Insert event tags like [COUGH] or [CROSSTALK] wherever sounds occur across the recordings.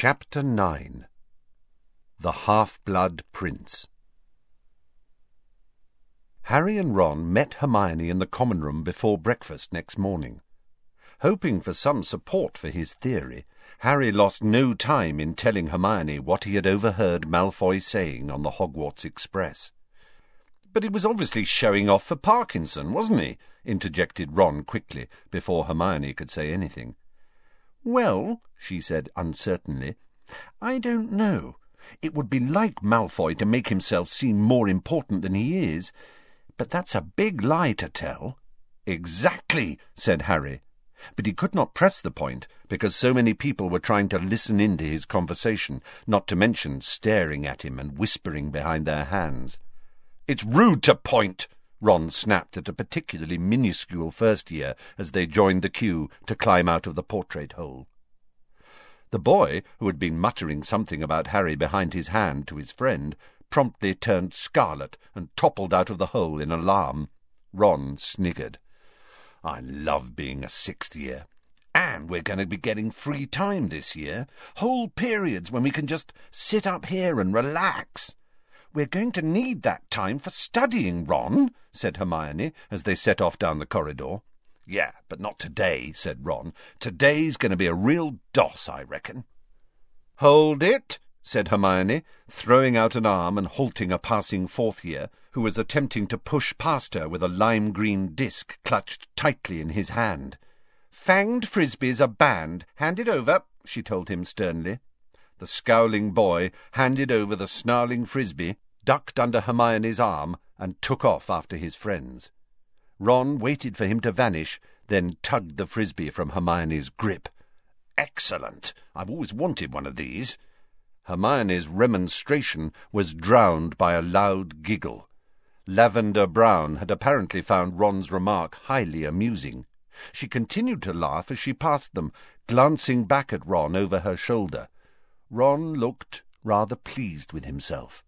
Chapter 9 The Half-Blood Prince Harry and Ron met Hermione in the common room before breakfast next morning. Hoping for some support for his theory, Harry lost no time in telling Hermione what he had overheard Malfoy saying on the Hogwarts Express. But he was obviously showing off for Parkinson, wasn't he? interjected Ron quickly, before Hermione could say anything. Well, she said uncertainly, I don't know. It would be like Malfoy to make himself seem more important than he is, but that's a big lie to tell. Exactly, said Harry. But he could not press the point, because so many people were trying to listen in to his conversation, not to mention staring at him and whispering behind their hands. It's rude to point, Ron snapped at a particularly minuscule first year as they joined the queue to climb out of the portrait hole. The boy, who had been muttering something about Harry behind his hand to his friend, promptly turned scarlet and toppled out of the hole in alarm. Ron sniggered. I love being a sixth year. And we're going to be getting free time this year. Whole periods when we can just sit up here and relax. We're going to need that time for studying, Ron, said Hermione as they set off down the corridor. Yeah, but not today, said Ron. Today's going to be a real doss, I reckon. Hold it, said Hermione, throwing out an arm and halting a passing fourth year, who was attempting to push past her with a lime green disc clutched tightly in his hand. Fanged frisbees are banned. Hand it over, she told him sternly. The scowling boy handed over the snarling frisbee, ducked under Hermione's arm, and took off after his friends. Ron waited for him to vanish, then tugged the frisbee from Hermione's grip. Excellent! I've always wanted one of these. Hermione's remonstration was drowned by a loud giggle. Lavender Brown had apparently found Ron's remark highly amusing. She continued to laugh as she passed them, glancing back at Ron over her shoulder. Ron looked rather pleased with himself.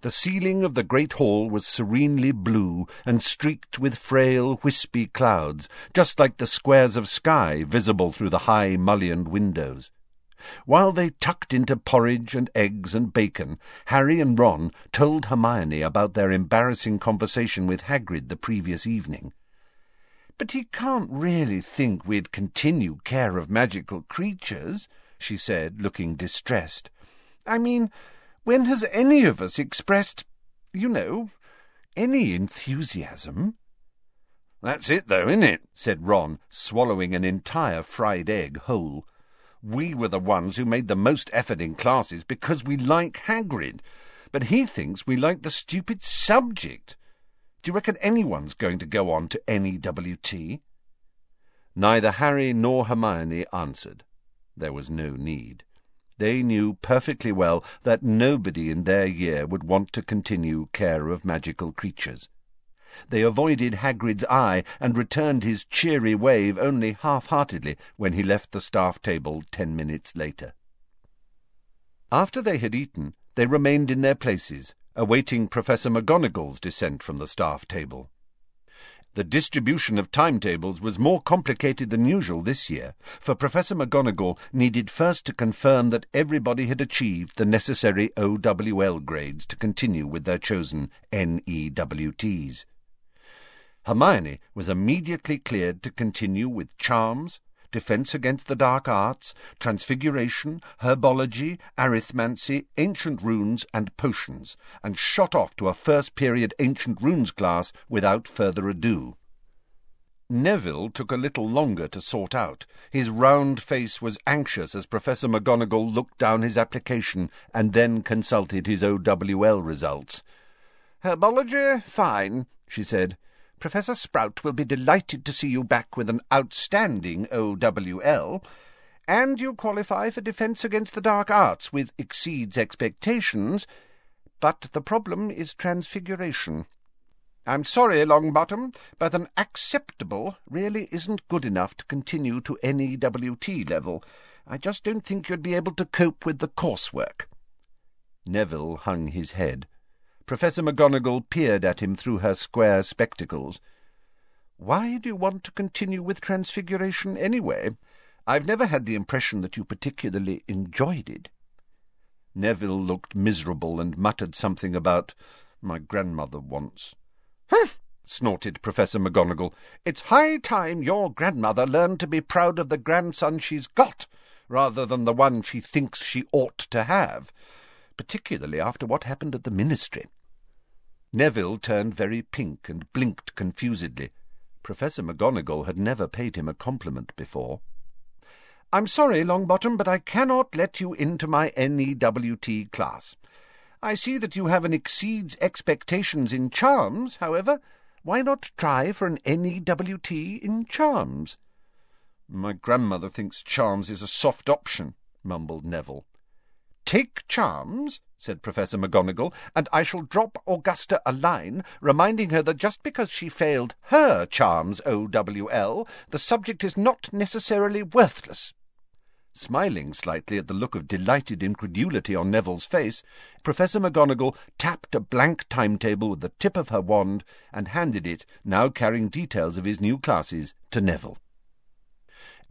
The ceiling of the great hall was serenely blue and streaked with frail, wispy clouds, just like the squares of sky visible through the high mullioned windows. While they tucked into porridge and eggs and bacon, Harry and Ron told Hermione about their embarrassing conversation with Hagrid the previous evening. But he can't really think we'd continue care of magical creatures, she said, looking distressed. I mean, when has any of us expressed, you know, any enthusiasm? That's it, though, isn't it? said Ron, swallowing an entire fried egg whole. We were the ones who made the most effort in classes because we like Hagrid, but he thinks we like the stupid subject. Do you reckon anyone's going to go on to NEWT? Neither Harry nor Hermione answered. There was no need. They knew perfectly well that nobody in their year would want to continue care of magical creatures. They avoided Hagrid's eye and returned his cheery wave only half-heartedly when he left the staff table ten minutes later. After they had eaten, they remained in their places, awaiting Professor McGonagall's descent from the staff table. The distribution of timetables was more complicated than usual this year, for Professor McGonagall needed first to confirm that everybody had achieved the necessary OWL grades to continue with their chosen NEWTs. Hermione was immediately cleared to continue with charms, defense against the dark arts, transfiguration, herbology, arithmancy, ancient runes, and potions, and shot off to a first period ancient runes class without further ado. Neville took a little longer to sort out. His round face was anxious as Professor McGonagall looked down his application and then consulted his OWL results. Herbology, fine, she said. Professor Sprout will be delighted to see you back with an outstanding OWL, and you qualify for Defence Against the Dark Arts with exceeds expectations, but the problem is transfiguration. I'm sorry, Longbottom, but an acceptable really isn't good enough to continue to NEWT level. I just don't think you'd be able to cope with the coursework. Neville hung his head. Professor McGonagall peered at him through her square spectacles. Why do you want to continue with Transfiguration anyway? I've never had the impression that you particularly enjoyed it. Neville looked miserable and muttered something about my grandmother once. Humph! snorted Professor McGonagall. It's high time your grandmother learned to be proud of the grandson she's got, rather than the one she thinks she ought to have, particularly after what happened at the ministry. Neville turned very pink and blinked confusedly. Professor McGonagall had never paid him a compliment before. I'm sorry, Longbottom, but I cannot let you into my NEWT class. I see that you have an exceeds expectations in charms, however, why not try for an NEWT in charms? My grandmother thinks charms is a soft option, mumbled Neville. Take charms, said Professor McGonagall, and I shall drop Augusta a line, reminding her that just because she failed her charms OWL, the subject is not necessarily worthless. Smiling slightly at the look of delighted incredulity on Neville's face, Professor McGonagall tapped a blank timetable with the tip of her wand and handed it, now carrying details of his new classes, to Neville.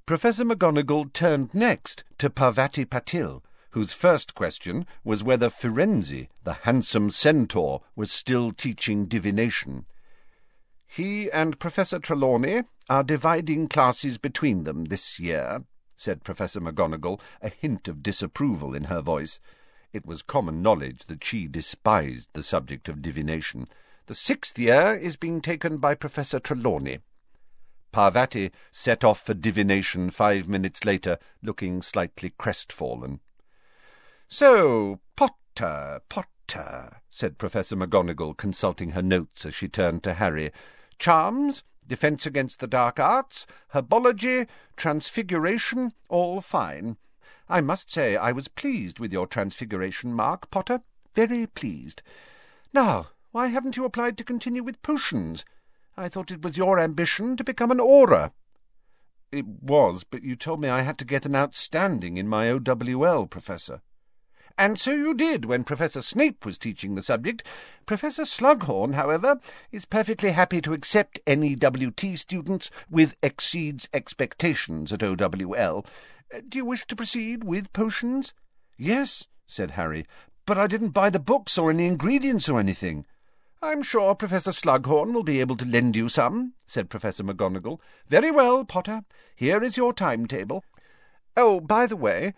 Professor McGonagall turned next to Parvati Patil, whose first question was whether Firenze, the handsome centaur, was still teaching divination. He and Professor Trelawney are dividing classes between them this year, said Professor McGonagall, a hint of disapproval in her voice. It was common knowledge that she despised the subject of divination. The sixth year is being taken by Professor Trelawney. Parvati set off for divination five minutes later, looking slightly crestfallen. So, Potter, Potter, said Professor McGonagall, consulting her notes as she turned to Harry. Charms, defence against the dark arts, herbology, transfiguration, all fine. I must say I was pleased with your transfiguration mark, Potter. Very pleased. Now, why haven't you applied to continue with potions? I thought it was your ambition to become an Auror. It was, but you told me I had to get an outstanding in my OWL, Professor. And so you did when Professor Snape was teaching the subject. Professor Slughorn, however, is perfectly happy to accept NEWT students with exceeds expectations at OWL. Uh, do you wish to proceed with potions? Yes, said Harry, but I didn't buy the books or any ingredients or anything. I'm sure Professor Slughorn will be able to lend you some, said Professor McGonagall. Very well, Potter. Here is your timetable. Oh, by the way,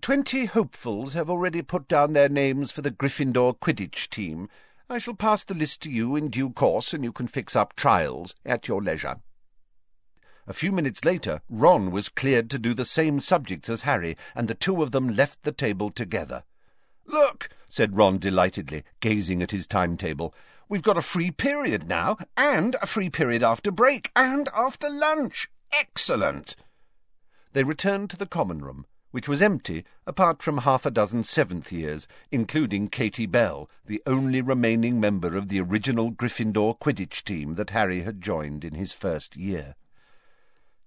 Twenty hopefuls have already put down their names for the Gryffindor Quidditch team. I shall pass the list to you in due course, and you can fix up trials at your leisure. A few minutes later, Ron was cleared to do the same subjects as Harry, and the two of them left the table together. Look, said Ron delightedly, gazing at his timetable. We've got a free period now, and a free period after break, and after lunch. Excellent! They returned to the common room, which was empty apart from half a dozen seventh years, including Katie Bell, the only remaining member of the original Gryffindor Quidditch team that Harry had joined in his first year.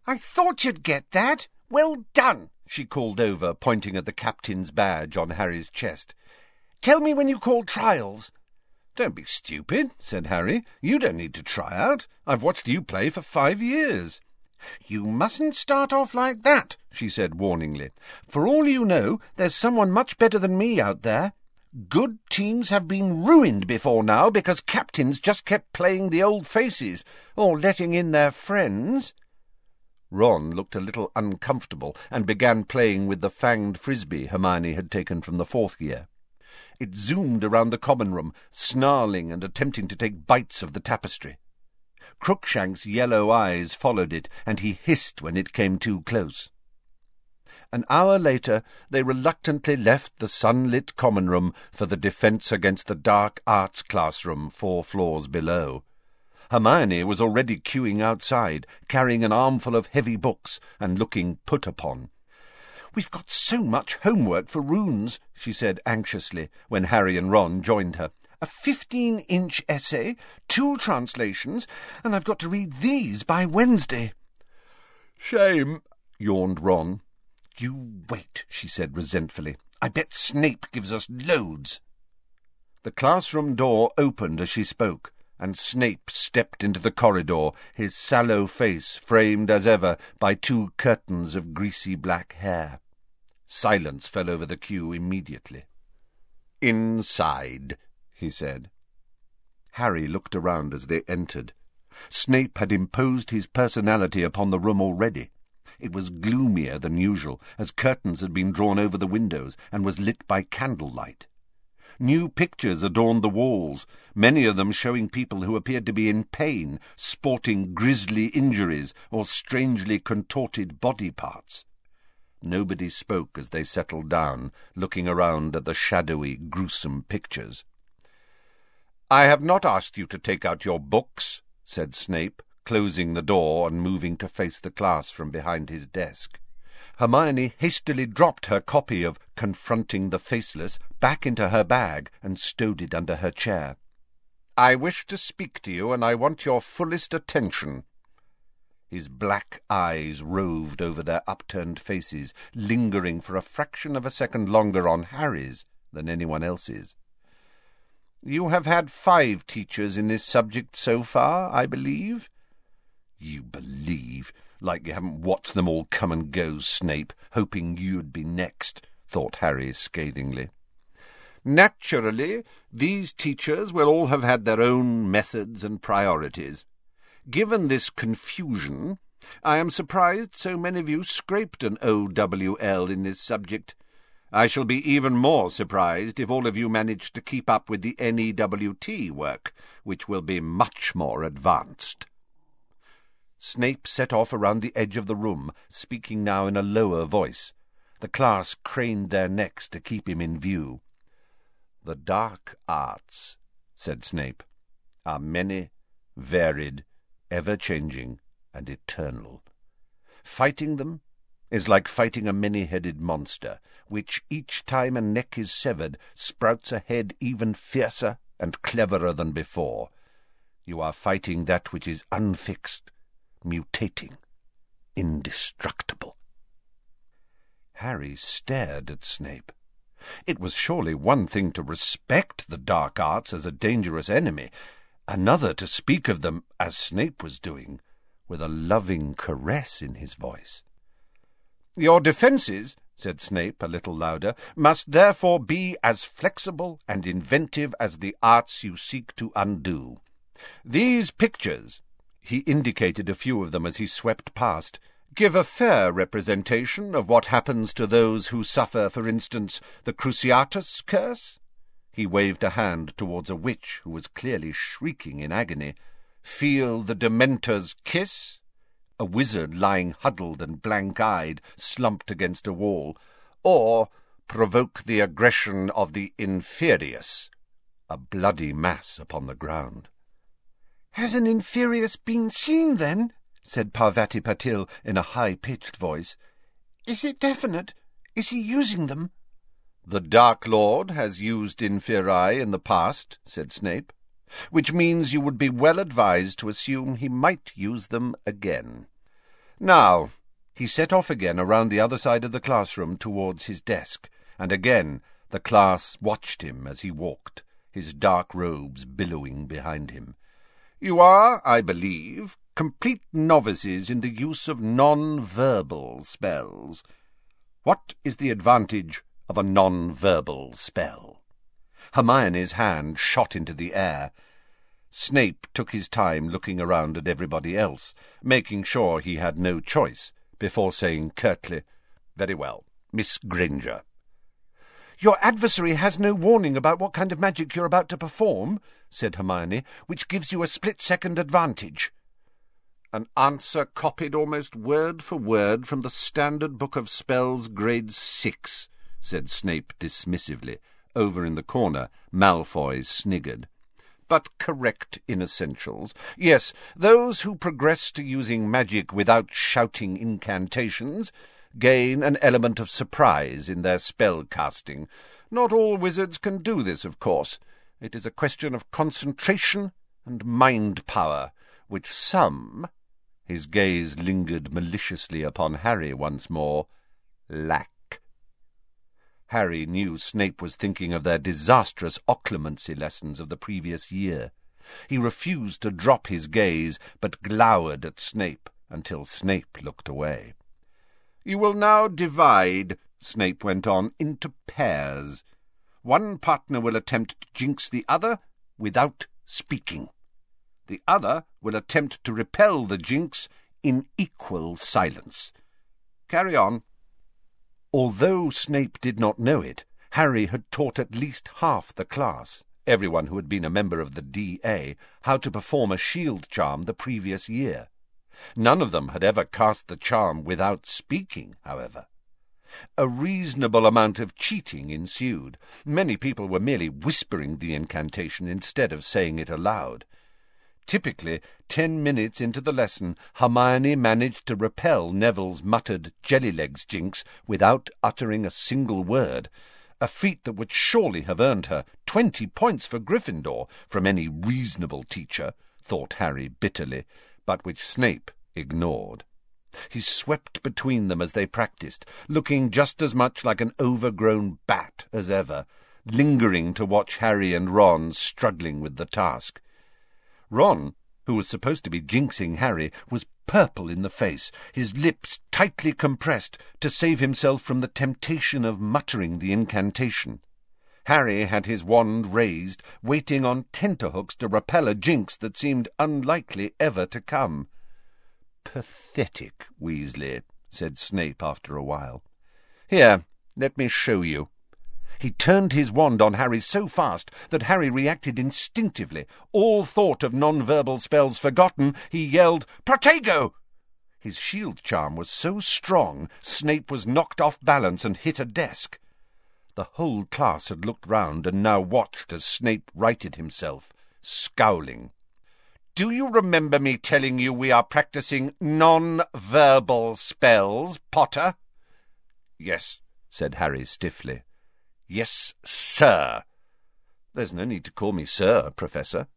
I thought you'd get that. Well done, she called over, pointing at the captain's badge on Harry's chest. Tell me when you call trials. Don't be stupid, said Harry. You don't need to try out. I've watched you play for five years. You mustn't start off like that, she said warningly. For all you know, there's someone much better than me out there. Good teams have been ruined before now because captains just kept playing the old faces, or letting in their friends. Ron looked a little uncomfortable and began playing with the fanged frisbee Hermione had taken from the fourth year. It zoomed around the common room, snarling and attempting to take bites of the tapestry. Crookshank's yellow eyes followed it, and he hissed when it came too close. An hour later, they reluctantly left the sunlit common room for the defence against the dark arts classroom four floors below. Hermione was already queuing outside, carrying an armful of heavy books and looking put upon. We've got so much homework for runes, she said anxiously when Harry and Ron joined her a fifteen-inch essay, two translations, and I've got to read these by Wednesday. Shame, yawned Ron. You wait, she said resentfully. I bet Snape gives us loads. The classroom door opened as she spoke, and Snape stepped into the corridor, his sallow face framed as ever by two curtains of greasy black hair. Silence fell over the queue immediately. Inside, he said. Harry looked around as they entered. Snape had imposed his personality upon the room already. It was gloomier than usual, as curtains had been drawn over the windows and was lit by candlelight. New pictures adorned the walls, many of them showing people who appeared to be in pain, sporting grisly injuries or strangely contorted body parts. Nobody spoke as they settled down, looking around at the shadowy, gruesome pictures. I have not asked you to take out your books, said Snape, closing the door and moving to face the class from behind his desk. Hermione hastily dropped her copy of Confronting the Faceless back into her bag and stowed it under her chair. I wish to speak to you, and I want your fullest attention. His black eyes roved over their upturned faces, lingering for a fraction of a second longer on Harry's than anyone else's. You have had five teachers in this subject so far, I believe? You believe? Like you haven't watched them all come and go, Snape, hoping you'd be next, thought Harry scathingly. Naturally, these teachers will all have had their own methods and priorities. Given this confusion, I am surprised so many of you scraped an OWL in this subject. I shall be even more surprised if all of you manage to keep up with the NEWT work, which will be much more advanced. Snape set off around the edge of the room, speaking now in a lower voice. The class craned their necks to keep him in view. The dark arts, said Snape, are many, varied, ever-changing, and eternal. Fighting them is like fighting a many-headed monster, which each time a neck is severed sprouts a head even fiercer and cleverer than before. You are fighting that which is unfixed, mutating, indestructible. Harry stared at Snape. It was surely one thing to respect the dark arts as a dangerous enemy, another to speak of them, as Snape was doing, with a loving caress in his voice. Your defences, said Snape a little louder, must therefore be as flexible and inventive as the arts you seek to undo. These pictures, he indicated a few of them as he swept past, give a fair representation of what happens to those who suffer, for instance, the Cruciatus curse? He waved a hand towards a witch who was clearly shrieking in agony. Feel the Dementor's kiss? A wizard lying huddled and blank-eyed, slumped against a wall. Or provoke the aggression of the Inferius, a bloody mass upon the ground. Has an Inferius been seen, then? said Parvati Patil in a high-pitched voice. Is it definite? Is he using them? The Dark Lord has used Inferi in the past, said Snape, which means you would be well advised to assume he might use them again. Now, he set off again around the other side of the classroom towards his desk, and again the class watched him as he walked, his dark robes billowing behind him. You are, I believe, complete novices in the use of non-verbal spells. What is the advantage of a non-verbal spell? Hermione's hand shot into the air. Snape took his time looking around at everybody else, making sure he had no choice, before saying curtly, Very well, Miss Granger. Your adversary has no warning about what kind of magic you're about to perform, said Hermione, which gives you a split-second advantage. An answer copied almost word for word from the Standard Book of Spells, Grade Six, said Snape dismissively. Over in the corner, Malfoy sniggered. But correct in essentials. Yes, those who progress to using magic without shouting incantations gain an element of surprise in their spell casting. Not all wizards can do this, of course. It is a question of concentration and mind power, which some his gaze lingered maliciously upon Harry once more. Lack. Harry knew Snape was thinking of their disastrous occlumency lessons of the previous year. He refused to drop his gaze, but glowered at Snape until Snape looked away. You will now divide, Snape went on, into pairs. One partner will attempt to jinx the other without speaking. The other will attempt to repel the jinx in equal silence. Carry on. Although Snape did not know it, Harry had taught at least half the class, everyone who had been a member of the D.A., how to perform a shield charm the previous year. None of them had ever cast the charm without speaking, however. A reasonable amount of cheating ensued. Many people were merely whispering the incantation instead of saying it aloud. Typically, ten minutes into the lesson, Hermione managed to repel Neville's muttered jelly-legs jinx without uttering a single word, a feat that would surely have earned her twenty points for Gryffindor from any reasonable teacher, thought Harry bitterly, but which Snape ignored. He swept between them as they practised, looking just as much like an overgrown bat as ever, lingering to watch Harry and Ron struggling with the task. Ron, who was supposed to be jinxing Harry, was purple in the face, his lips tightly compressed to save himself from the temptation of muttering the incantation. Harry had his wand raised, waiting on tenterhooks to repel a jinx that seemed unlikely ever to come. Pathetic, Weasley, said Snape after a while. Here, let me show you. He turned his wand on Harry so fast that Harry reacted instinctively. All thought of non-verbal spells forgotten, he yelled, Protego! His shield charm was so strong, Snape was knocked off balance and hit a desk. The whole class had looked round and now watched as Snape righted himself, scowling. Do you remember me telling you we are practicing non-verbal spells, Potter? Yes, said Harry stiffly. Yes, sir. There's no need to call me sir, Professor.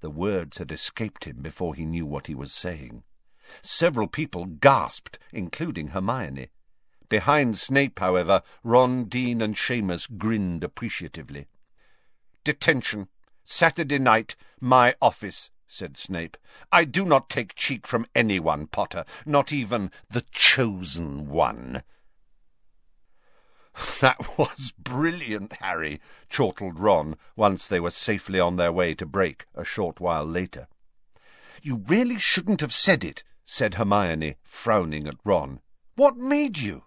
The words had escaped him before he knew what he was saying. Several people gasped, including Hermione. Behind Snape, however, Ron, Dean, and Seamus grinned appreciatively. Detention. Saturday night, my office, said Snape. I do not take cheek from anyone, Potter, not even the chosen one. [LAUGHS] That was brilliant, Harry, chortled Ron, once they were safely on their way to break a short while later. You really shouldn't have said it, said Hermione, frowning at Ron. What made you?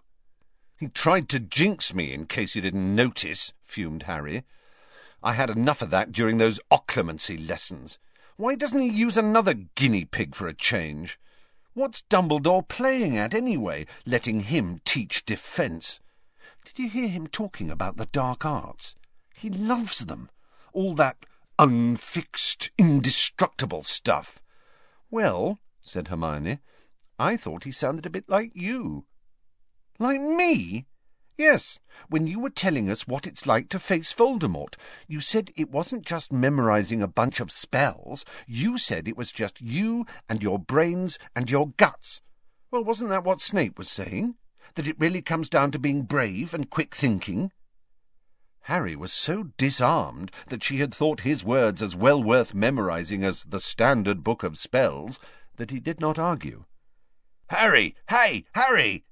He tried to jinx me, in case you didn't notice, fumed Harry. I had enough of that during those occlumency lessons. Why doesn't he use another guinea pig for a change? What's Dumbledore playing at, anyway, letting him teach defence? Did you hear him talking about the dark arts? He loves them. All that unfixed, indestructible stuff. Well, said Hermione, I thought he sounded a bit like you. Like me? Yes, when you were telling us what it's like to face Voldemort, you said it wasn't just memorizing a bunch of spells. You said it was just you and your brains and your guts. Well, wasn't that what Snape was saying? That it really comes down to being brave and quick thinking? Harry was so disarmed that she had thought his words as well worth memorizing as the standard book of spells that he did not argue. Harry! Hey, Harry!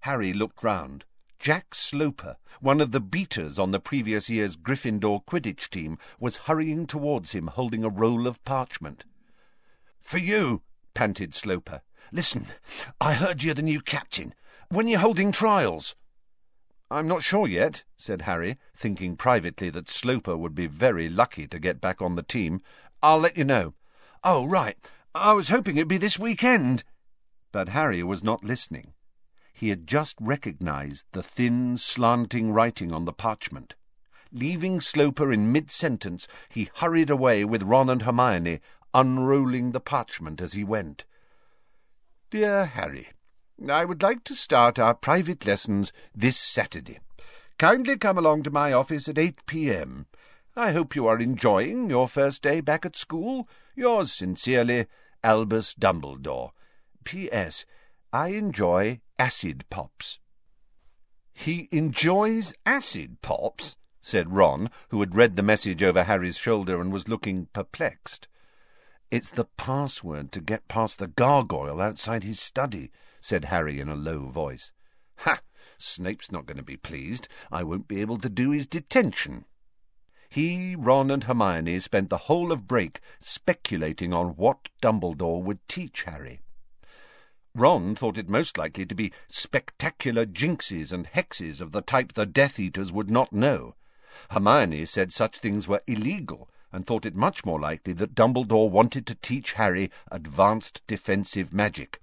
Harry looked round. Jack Sloper, one of the beaters on the previous year's Gryffindor Quidditch team, was hurrying towards him holding a roll of parchment. For you, panted Sloper. Listen, I heard you're the new captain. When you're holding trials? I'm not sure yet, said Harry, thinking privately that Sloper would be very lucky to get back on the team. I'll let you know. Oh, right. I was hoping it'd be this weekend. But Harry was not listening. He had just recognized the thin, slanting writing on the parchment. Leaving Sloper in mid-sentence, he hurried away with Ron and Hermione, unrolling the parchment as he went. Dear Harry, I would like to start our private lessons this Saturday. Kindly come along to my office at 8 p.m. I hope you are enjoying your first day back at school. Yours sincerely, Albus Dumbledore. P.S. I enjoy acid pops. He enjoys acid pops? said Ron, who had read the message over Harry's shoulder and was looking perplexed. It's the password to get past the gargoyle outside his study, said Harry in a low voice. Ha! Snape's not going to be pleased. I won't be able to do his detention. He, Ron, and Hermione spent the whole of break speculating on what Dumbledore would teach Harry. Ron thought it most likely to be spectacular jinxes and hexes of the type the Death Eaters would not know. Hermione said such things were illegal, and thought it much more likely that Dumbledore wanted to teach Harry advanced defensive magic.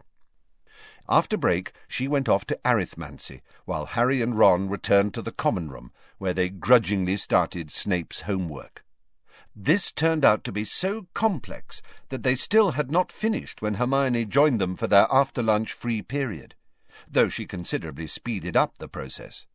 After break, she went off to arithmancy, while Harry and Ron returned to the common room, where they grudgingly started Snape's homework. This turned out to be so complex that they still had not finished when Hermione joined them for their after-lunch free period, though she considerably speeded up the process.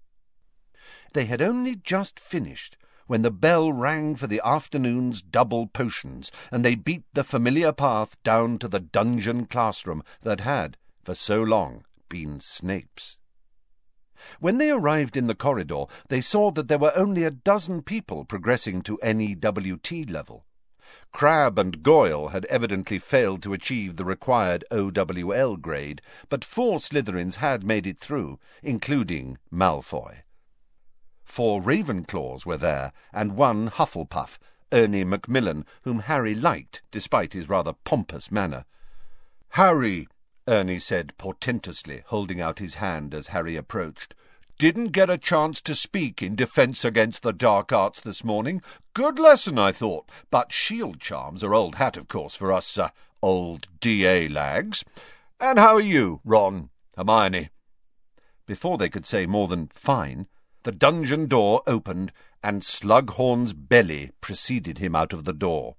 They had only just finished when the bell rang for the afternoon's double potions, and they beat the familiar path down to the dungeon classroom that had, for so long, been Snape's. When they arrived in the corridor, they saw that there were only a dozen people progressing to NEWT level. Crabbe and Goyle had evidently failed to achieve the required OWL grade, but four Slytherins had made it through, including Malfoy. Four Ravenclaws were there, and one Hufflepuff, Ernie Macmillan, whom Harry liked, despite his rather pompous manner. Harry, Ernie said portentously, holding out his hand as Harry approached. Didn't get a chance to speak in defence against the dark arts this morning. Good lesson, I thought, but shield charms are old hat, of course, for us uh, old DA lags. And how are you, Ron, Hermione? Before they could say more than fine, the dungeon door opened, and Slughorn's belly preceded him out of the door.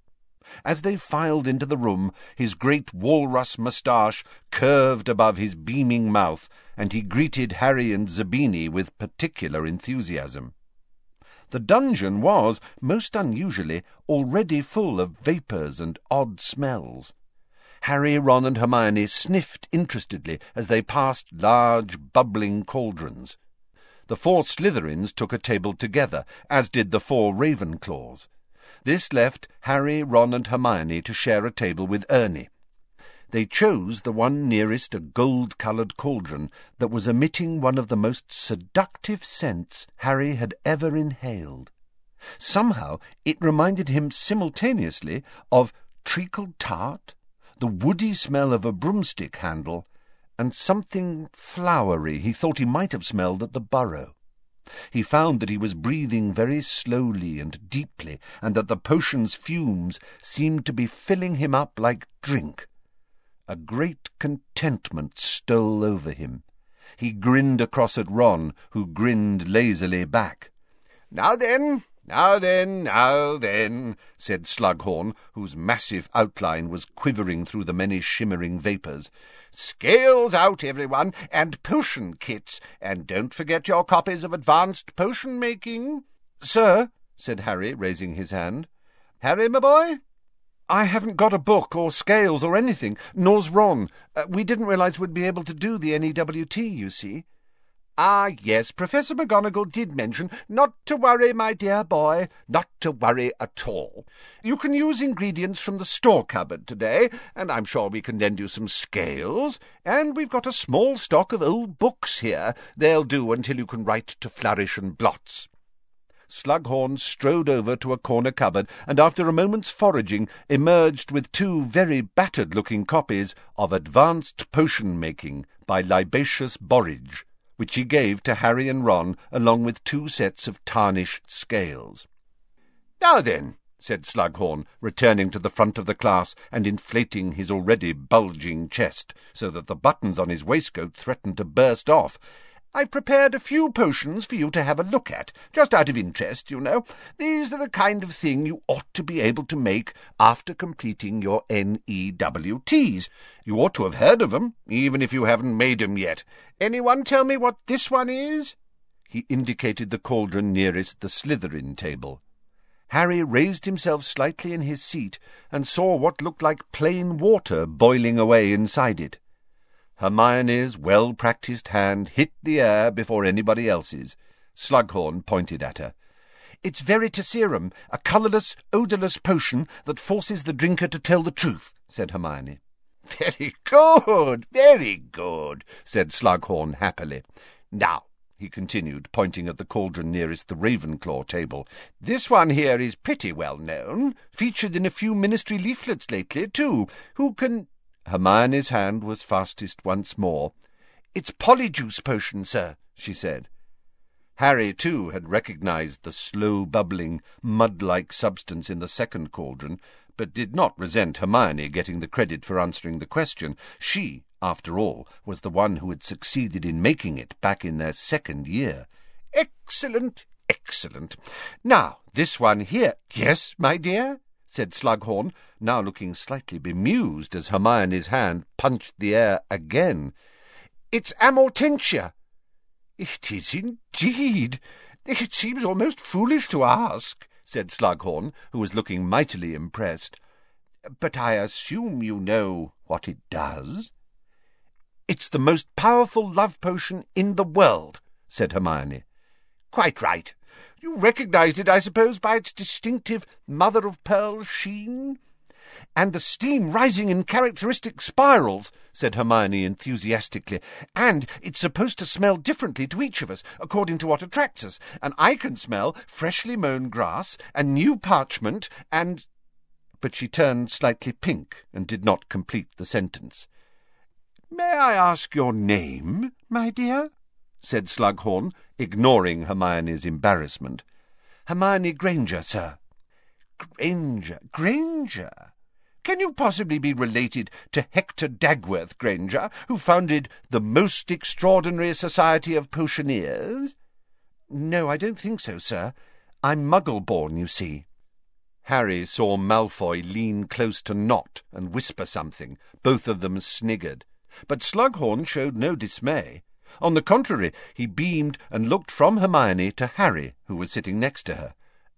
As they filed into the room, his great walrus moustache curved above his beaming mouth, and he greeted Harry and Zabini with particular enthusiasm. The dungeon was, most unusually, already full of vapours and odd smells. Harry, Ron, and Hermione sniffed interestedly as they passed large, bubbling cauldrons. The four Slytherins took a table together, as did the four Ravenclaws. This left Harry, Ron, and Hermione to share a table with Ernie. They chose the one nearest a gold-coloured cauldron that was emitting one of the most seductive scents Harry had ever inhaled. Somehow it reminded him simultaneously of treacle tart, the woody smell of a broomstick handle, and something flowery he thought he might have smelled at the burrow. He found that he was breathing very slowly and deeply, and that the potion's fumes seemed to be filling him up like drink. A great contentment stole over him. He grinned across at Ron, who grinned lazily back. Now then, now then, now then, said Slughorn, whose massive outline was quivering through the many shimmering vapours. Scales out, everyone, and potion kits, and don't forget your copies of Advanced Potion Making. Sir, said Harry, raising his hand. Harry, my boy? I haven't got a book or scales or anything, nor's Ron. Uh, we didn't realize we'd be able to do the NEWT, you see. Ah, yes, Professor McGonagall did mention not to worry, my dear boy, not to worry at all. You can use ingredients from the store cupboard today, and I'm sure we can lend you some scales, and we've got a small stock of old books here. They'll do until you can write to flourish and Blotts. Slughorn strode over to a corner cupboard, and after a moment's foraging emerged with two very battered-looking copies of Advanced Potion Making by Libatius Borage which he gave to Harry and Ron along with two sets of tarnished scales. Now then, said Slughorn, returning to the front of the class and inflating his already bulging chest so that the buttons on his waistcoat threatened to burst off, I've prepared a few potions for you to have a look at, just out of interest, you know. These are the kind of thing you ought to be able to make after completing your NEWTs. You ought to have heard of 'em, even if you haven't made 'em yet. Anyone tell me what this one is? He indicated the cauldron nearest the Slytherin table. Harry raised himself slightly in his seat and saw what looked like plain water boiling away inside it. Hermione's well-practised hand hit the air before anybody else's. Slughorn pointed at her. It's Veritaserum, a colourless, odourless potion that forces the drinker to tell the truth, said Hermione. Very good, very good, said Slughorn happily. Now, he continued, pointing at the cauldron nearest the Ravenclaw table, this one here is pretty well known, featured in a few ministry leaflets lately, too. Who can... Hermione's hand was fastest once more. It's Polyjuice potion, sir, she said. Harry, too, had recognized the slow-bubbling, mud-like substance in the second cauldron, but did not resent Hermione getting the credit for answering the question. She, after all, was the one who had succeeded in making it back in their second year. Excellent, excellent. Now, this one here. Yes, my dear? Said Slughorn, now looking slightly bemused as Hermione's hand punched the air again. It's amortentia. It is indeed. It seems almost foolish to ask, said Slughorn, who was looking mightily impressed. But I assume you know what it does? It's the most powerful love potion in the world, said Hermione. Quite right. You recognized it, I suppose, by its distinctive mother-of-pearl sheen? And the steam rising in characteristic spirals, said Hermione enthusiastically. And it's supposed to smell differently to each of us, according to what attracts us. And I can smell freshly mown grass, and new parchment, and... But she turned slightly pink and did not complete the sentence. May I ask your name, my dear? said Slughorn, ignoring Hermione's embarrassment. Hermione Granger, sir. Granger, Granger. Can you possibly be related to Hector Dagworth Granger, who founded the most extraordinary society of potioneers? No, I don't think so, sir. I'm Muggle-born, you see. Harry saw Malfoy lean close to Nott and whisper something. Both of them sniggered. But Slughorn showed no dismay. On the contrary, he beamed and looked from Hermione to Harry, who was sitting next to her.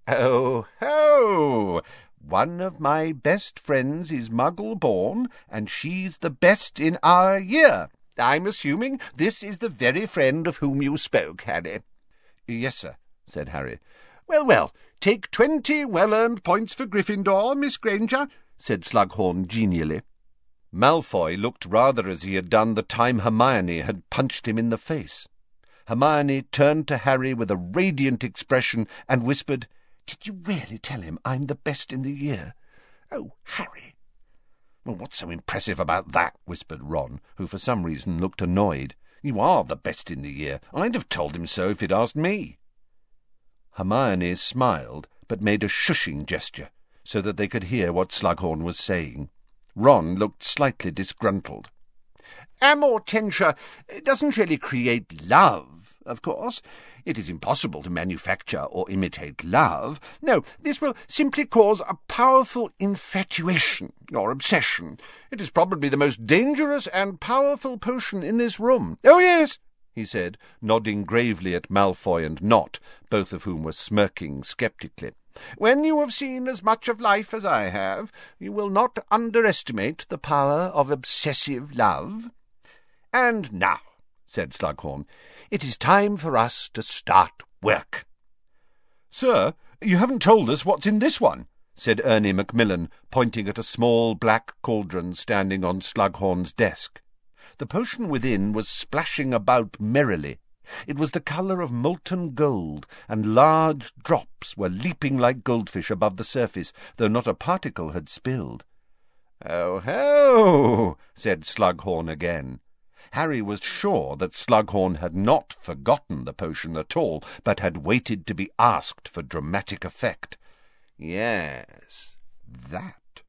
Oh, ho! One of my best friends is Muggle-born, and she's the best in our year. I'm assuming this is the very friend of whom you spoke, Harry. Yes, sir, said Harry. Well, well, take twenty well-earned points for Gryffindor, Miss Granger, said Slughorn genially. Malfoy looked rather as he had done the time Hermione had punched him in the face. Hermione turned to Harry with a radiant expression and whispered, Did you really tell him I'm the best in the year? Oh, Harry! Well, what's so impressive about that? whispered Ron, who for some reason looked annoyed. You are the best in the year. I'd have told him so if he'd asked me. Hermione smiled, but made a shushing gesture, so that they could hear what Slughorn was saying. Ron looked slightly disgruntled. Amortentia doesn't really create love, of course. It is impossible to manufacture or imitate love. No, this will simply cause a powerful infatuation or obsession. It is probably the most dangerous and powerful potion in this room. Oh, yes, he said, nodding gravely at Malfoy and Nott, both of whom were smirking sceptically. When you have seen as much of life as I have, you will not underestimate the power of obsessive love. And now, said Slughorn, it is time for us to start work. Sir, you haven't told us what's in this one, said Ernie Macmillan, pointing at a small black cauldron standing on Slughorn's desk. The potion within was splashing about merrily, it was the colour of molten gold, and large drops were leaping like goldfish above the surface, though not a particle had spilled. Oh ho! said Slughorn again. Harry was sure that Slughorn had not forgotten the potion at all, but had waited to be asked for dramatic effect. Yes, that.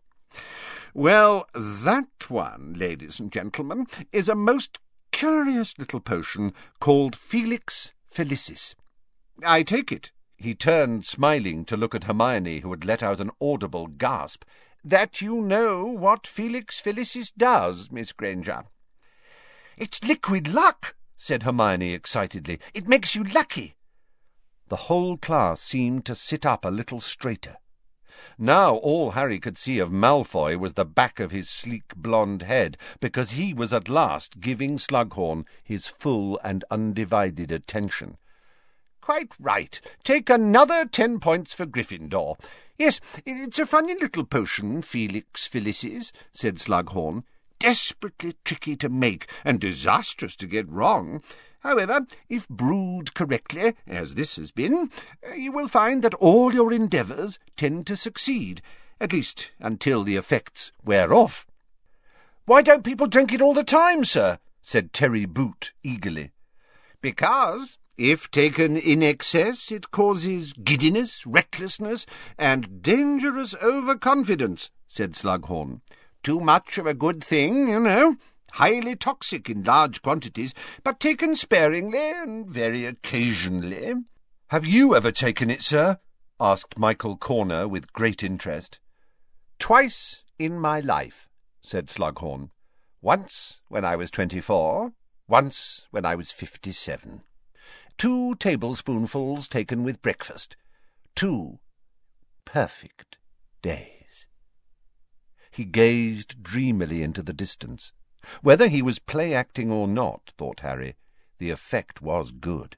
Well, that one, ladies and gentlemen, is a most curious little potion called Felix Felicis. I take it, he turned smiling to look at Hermione, who had let out an audible gasp, that you know what Felix Felicis does, Miss Granger. It's liquid luck, said Hermione excitedly. It makes you lucky. The whole class seemed to sit up a little straighter. Now all Harry could see of Malfoy was the back of his sleek blonde head, because he was at last giving Slughorn his full and undivided attention. quite right. Take another ten points for Gryffindor. Yes, it's a funny little potion, Felix Felicis, said Slughorn. Desperately tricky to make, and disastrous to get wrong. However, if brewed correctly, as this has been, uh, you will find that all your endeavours tend to succeed, at least until the effects wear off. Why don't people drink it all the time, sir? said Terry Boot eagerly. Because, if taken in excess, it causes giddiness, recklessness, and dangerous overconfidence, said Slughorn. Too much of a good thing, you know, highly toxic in large quantities, but taken sparingly and very occasionally. Have you ever taken it, sir? asked Michael Corner with great interest. Twice in my life, said Slughorn. Once when I was twenty-four, once when I was fifty-seven. Two tablespoonfuls taken with breakfast. Two perfect days. He gazed dreamily into the distance. Whether he was play-acting or not, thought Harry, the effect was good.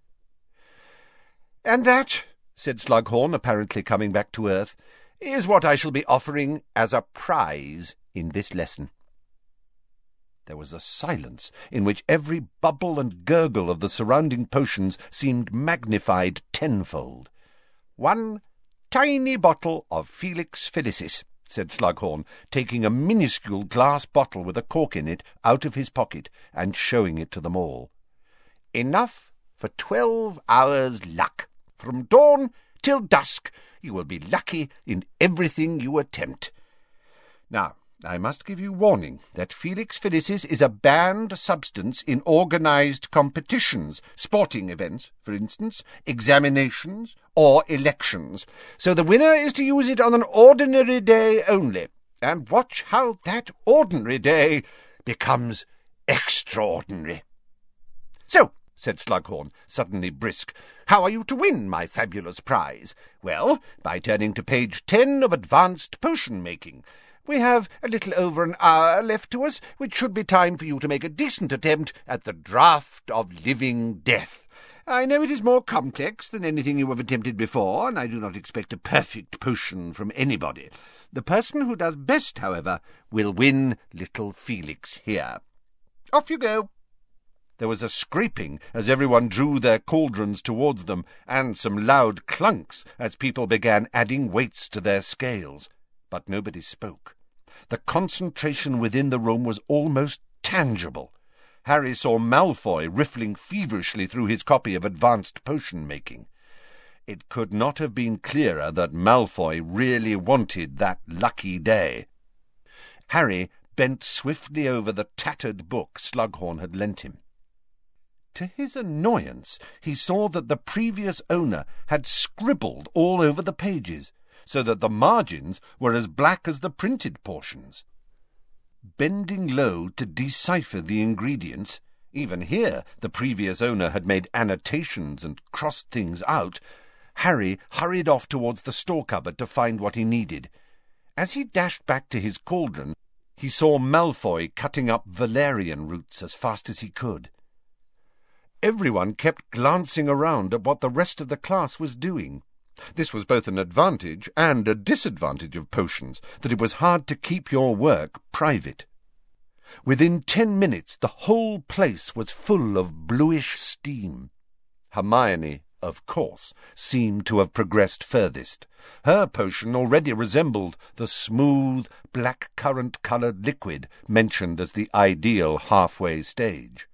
And that, said Slughorn, apparently coming back to earth, is what I shall be offering as a prize in this lesson. There was a silence in which every bubble and gurgle of the surrounding potions seemed magnified tenfold. One tiny bottle of Felix Felicis, said Slughorn, taking a minuscule glass bottle with a cork in it out of his pocket and showing it to them all. Enough for twelve hours' luck. From dawn till dusk you will be lucky in everything you attempt. Now, I must give you warning that Felix Felicis is a banned substance in organised competitions, sporting events, for instance, examinations, or elections. So the winner is to use it on an ordinary day only, and watch how that ordinary day becomes extraordinary. So, said Slughorn, suddenly brisk, how are you to win my fabulous prize? Well, by turning to page ten of Advanced Potion Making. We have a little over an hour left to us, which should be time for you to make a decent attempt at the draught of living death. I know it is more complex than anything you have attempted before, and I do not expect a perfect potion from anybody. The person who does best, however, will win little Felix here. Off you go. There was a scraping as everyone drew their cauldrons towards them, and some loud clunks as people began adding weights to their scales. But nobody spoke. The concentration within the room was almost tangible. Harry saw Malfoy riffling feverishly through his copy of Advanced Potion Making. It could not have been clearer that Malfoy really wanted that lucky day. Harry bent swiftly over the tattered book Slughorn had lent him. To his annoyance, he saw that the previous owner had scribbled all over the pages so that the margins were as black as the printed portions. Bending low to decipher the ingredients, even here the previous owner had made annotations and crossed things out, Harry hurried off towards the store cupboard to find what he needed. As he dashed back to his cauldron, he saw Malfoy cutting up valerian roots as fast as he could. Everyone kept glancing around at what the rest of the class was doing. This was both an advantage and a disadvantage of potions, that it was hard to keep your work private. Within ten minutes the whole place was full of bluish steam. Hermione, of course, seemed to have progressed furthest. Her potion already resembled the smooth, black-currant-coloured liquid mentioned as the ideal halfway stage.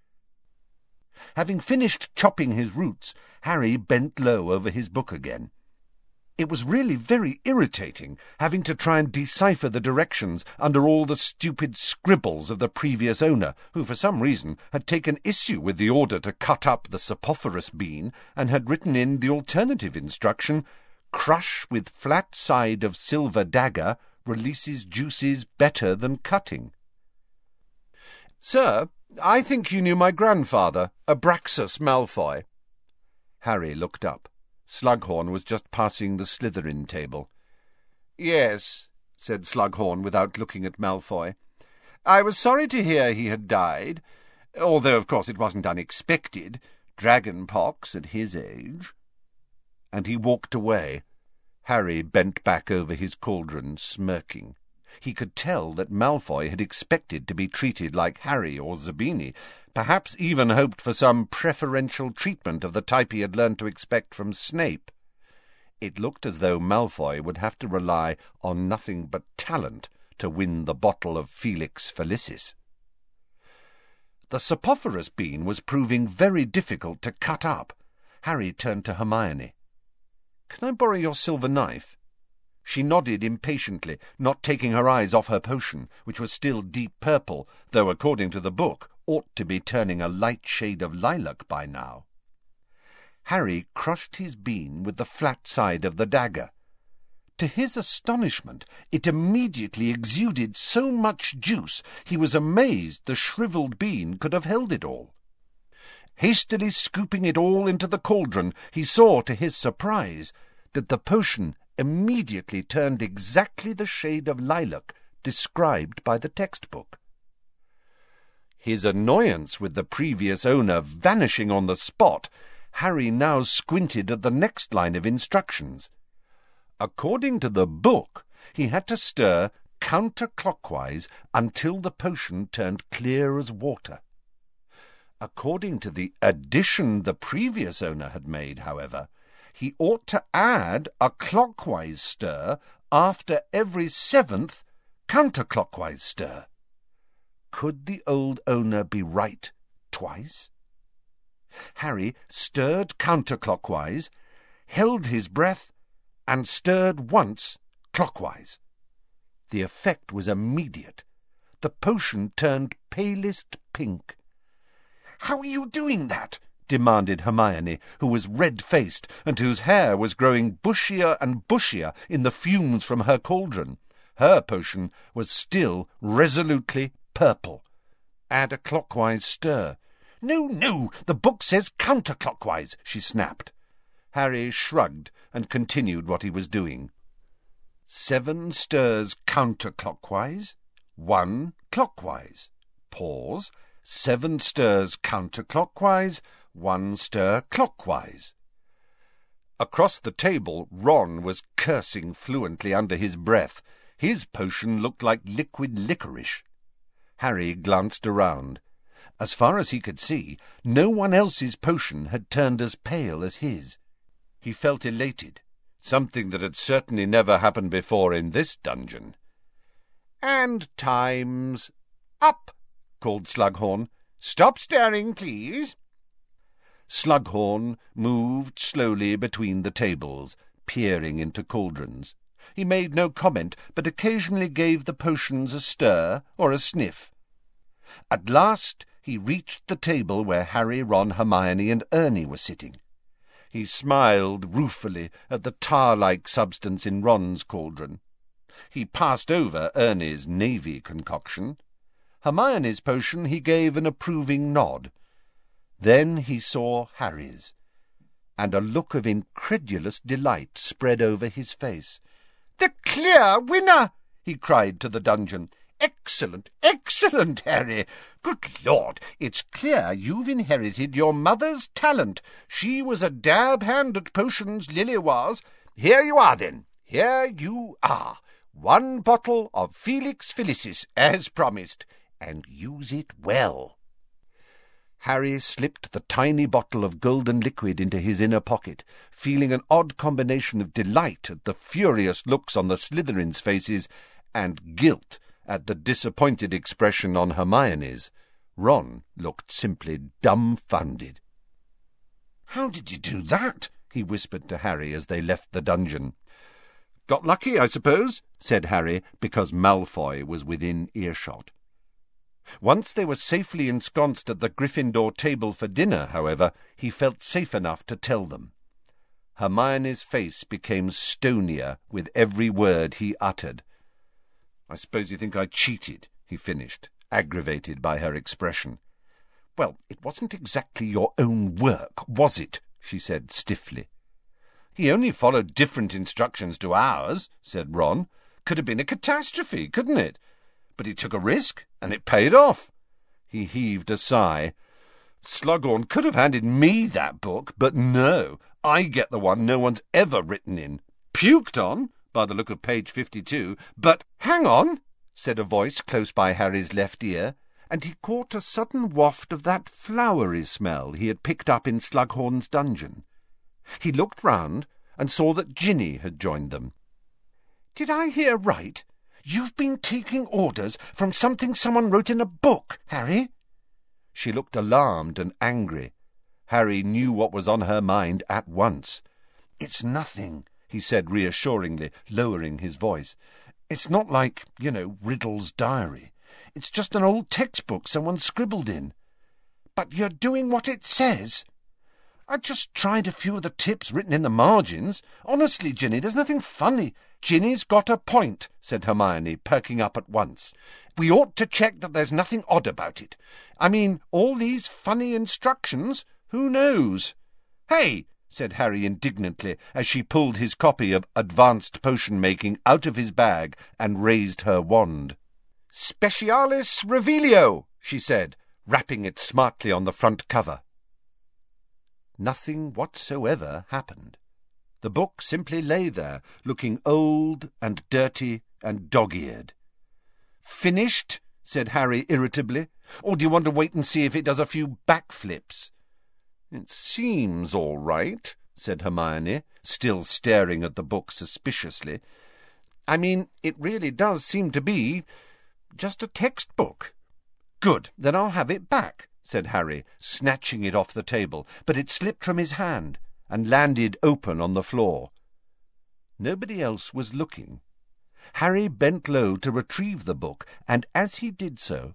Having finished chopping his roots, Harry bent low over his book again. It was really very irritating having to try and decipher the directions under all the stupid scribbles of the previous owner, who for some reason had taken issue with the order to cut up the sopophorous bean and had written in the alternative instruction, Crush with flat side of silver dagger releases juices better than cutting. Sir, I think you knew my grandfather, Abraxas Malfoy. Harry looked up. Slughorn was just passing the Slytherin table. Yes, said Slughorn without looking at Malfoy. I was sorry to hear he had died, although of course it wasn't unexpected. Dragon pox at his age. and he walked away. Harry bent back over his cauldron, smirking. He could tell that Malfoy had expected to be treated like Harry or Zabini, perhaps even hoped for some preferential treatment of the type he had learned to expect from Snape. It looked as though Malfoy would have to rely on nothing but talent to win the bottle of Felix Felicis. The Sopophorous bean was proving very difficult to cut up. Harry turned to Hermione. Can I borrow your silver knife? She nodded impatiently, not taking her eyes off her potion, which was still deep purple, though, according to the book, ought to be turning a light shade of lilac by now. Harry crushed his bean with the flat side of the dagger. To his astonishment, it immediately exuded so much juice he was amazed the shrivelled bean could have held it all. Hastily scooping it all into the cauldron, he saw, to his surprise, that the potion immediately turned exactly the shade of lilac described by the textbook. His annoyance with the previous owner vanishing on the spot, Harry now squinted at the next line of instructions. According to the book, he had to stir counterclockwise until the potion turned clear as water. According to the addition the previous owner had made, however, he ought to add a clockwise stir after every seventh counterclockwise stir. Could the old owner be right twice? Harry stirred counterclockwise, held his breath, and stirred once clockwise. The effect was immediate. The potion turned palest pink. How are you doing that? Demanded Hermione, who was red-faced and whose hair was growing bushier and bushier in the fumes from her cauldron. Her potion was still resolutely purple. Add a clockwise stir. No, no, the book says counterclockwise, she snapped. Harry shrugged and continued what he was doing. Seven stirs counterclockwise, one clockwise. Pause. Seven stirs counterclockwise, one stir clockwise. Across the table, Ron was cursing fluently under his breath. His potion looked like liquid licorice. Harry glanced around. As far as he could see, no one else's potion had turned as pale as his. He felt elated, something that had certainly never happened before in this dungeon. And time's up, called Slughorn. Stop staring, please. Slughorn moved slowly between the tables, peering into cauldrons. He made no comment, but occasionally gave the potions a stir or a sniff. At last he reached the table where Harry, Ron, Hermione, and Ernie were sitting. He smiled ruefully at the tar-like substance in Ron's cauldron. He passed over Ernie's navy concoction. Hermione's potion he gave an approving nod. Then he saw Harry's, and a look of incredulous delight spread over his face. The clear winner! he cried to the dungeon. Excellent, excellent, Harry. Good Lord, it's clear you've inherited your mother's talent. She was a dab hand at potions, Lily was. Here you are, then. Here you are. One bottle of Felix Felicis, as promised, and use it well. Harry slipped the tiny bottle of golden liquid into his inner pocket, feeling an odd combination of delight at the furious looks on the Slytherins' faces and guilt at the disappointed expression on Hermione's. Ron looked simply dumbfounded. How did you do that? he whispered to Harry as they left the dungeon. Got lucky, I suppose, said Harry, because Malfoy was within earshot. Once they were safely ensconced at the Gryffindor table for dinner, however, he felt safe enough to tell them. Hermione's face became stonier with every word he uttered. I suppose you think I cheated, he finished, aggravated by her expression. Well, it wasn't exactly your own work, was it? she said stiffly. He only followed different instructions to ours, said Ron. Could have been a catastrophe, couldn't it? But he took a risk, and it paid off. He heaved a sigh. Slughorn could have handed me that book, but no, I get the one no one's ever written in. Puked on, by the look of page fifty-two, but hang on, said a voice close by Harry's left ear, and he caught a sudden waft of that flowery smell he had picked up in Slughorn's dungeon. He looked round and saw that Ginny had joined them. Did I hear right? You've been taking orders from something someone wrote in a book, Harry? She looked alarmed and angry. Harry knew what was on her mind at once. It's nothing, he said reassuringly, lowering his voice. It's not like, you know, Riddle's diary. It's just an old textbook someone scribbled in. But you're doing what it says. I just tried a few of the tips written in the margins. Honestly, Ginny, there's nothing funny. Ginny's got a point, said Hermione, perking up at once. We ought to check that there's nothing odd about it. I mean, all these funny instructions, who knows? Hey, said Harry indignantly, as she pulled his copy of Advanced Potion Making out of his bag and raised her wand. Specialis Revelio, she said, rapping it smartly on the front cover. Nothing whatsoever happened. The book simply lay there, looking old and dirty and dog-eared. Finished? said Harry irritably. Or do you want to wait and see if it does a few backflips? It seems all right, said Hermione, still staring at the book suspiciously. I mean, it really does seem to be just a textbook. Good, then I'll have it back, said Harry, snatching it off the table, but it slipped from his hand and landed open on the floor. Nobody else was looking. Harry bent low to retrieve the book, and as he did so,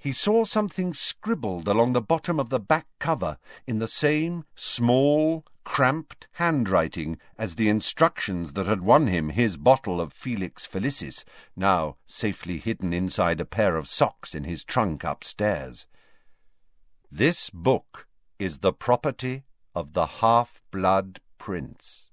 he saw something scribbled along the bottom of the back cover in the same small, cramped handwriting as the instructions that had won him his bottle of Felix Felicis, now safely hidden inside a pair of socks in his trunk upstairs. This book is the property of the half-blood prince.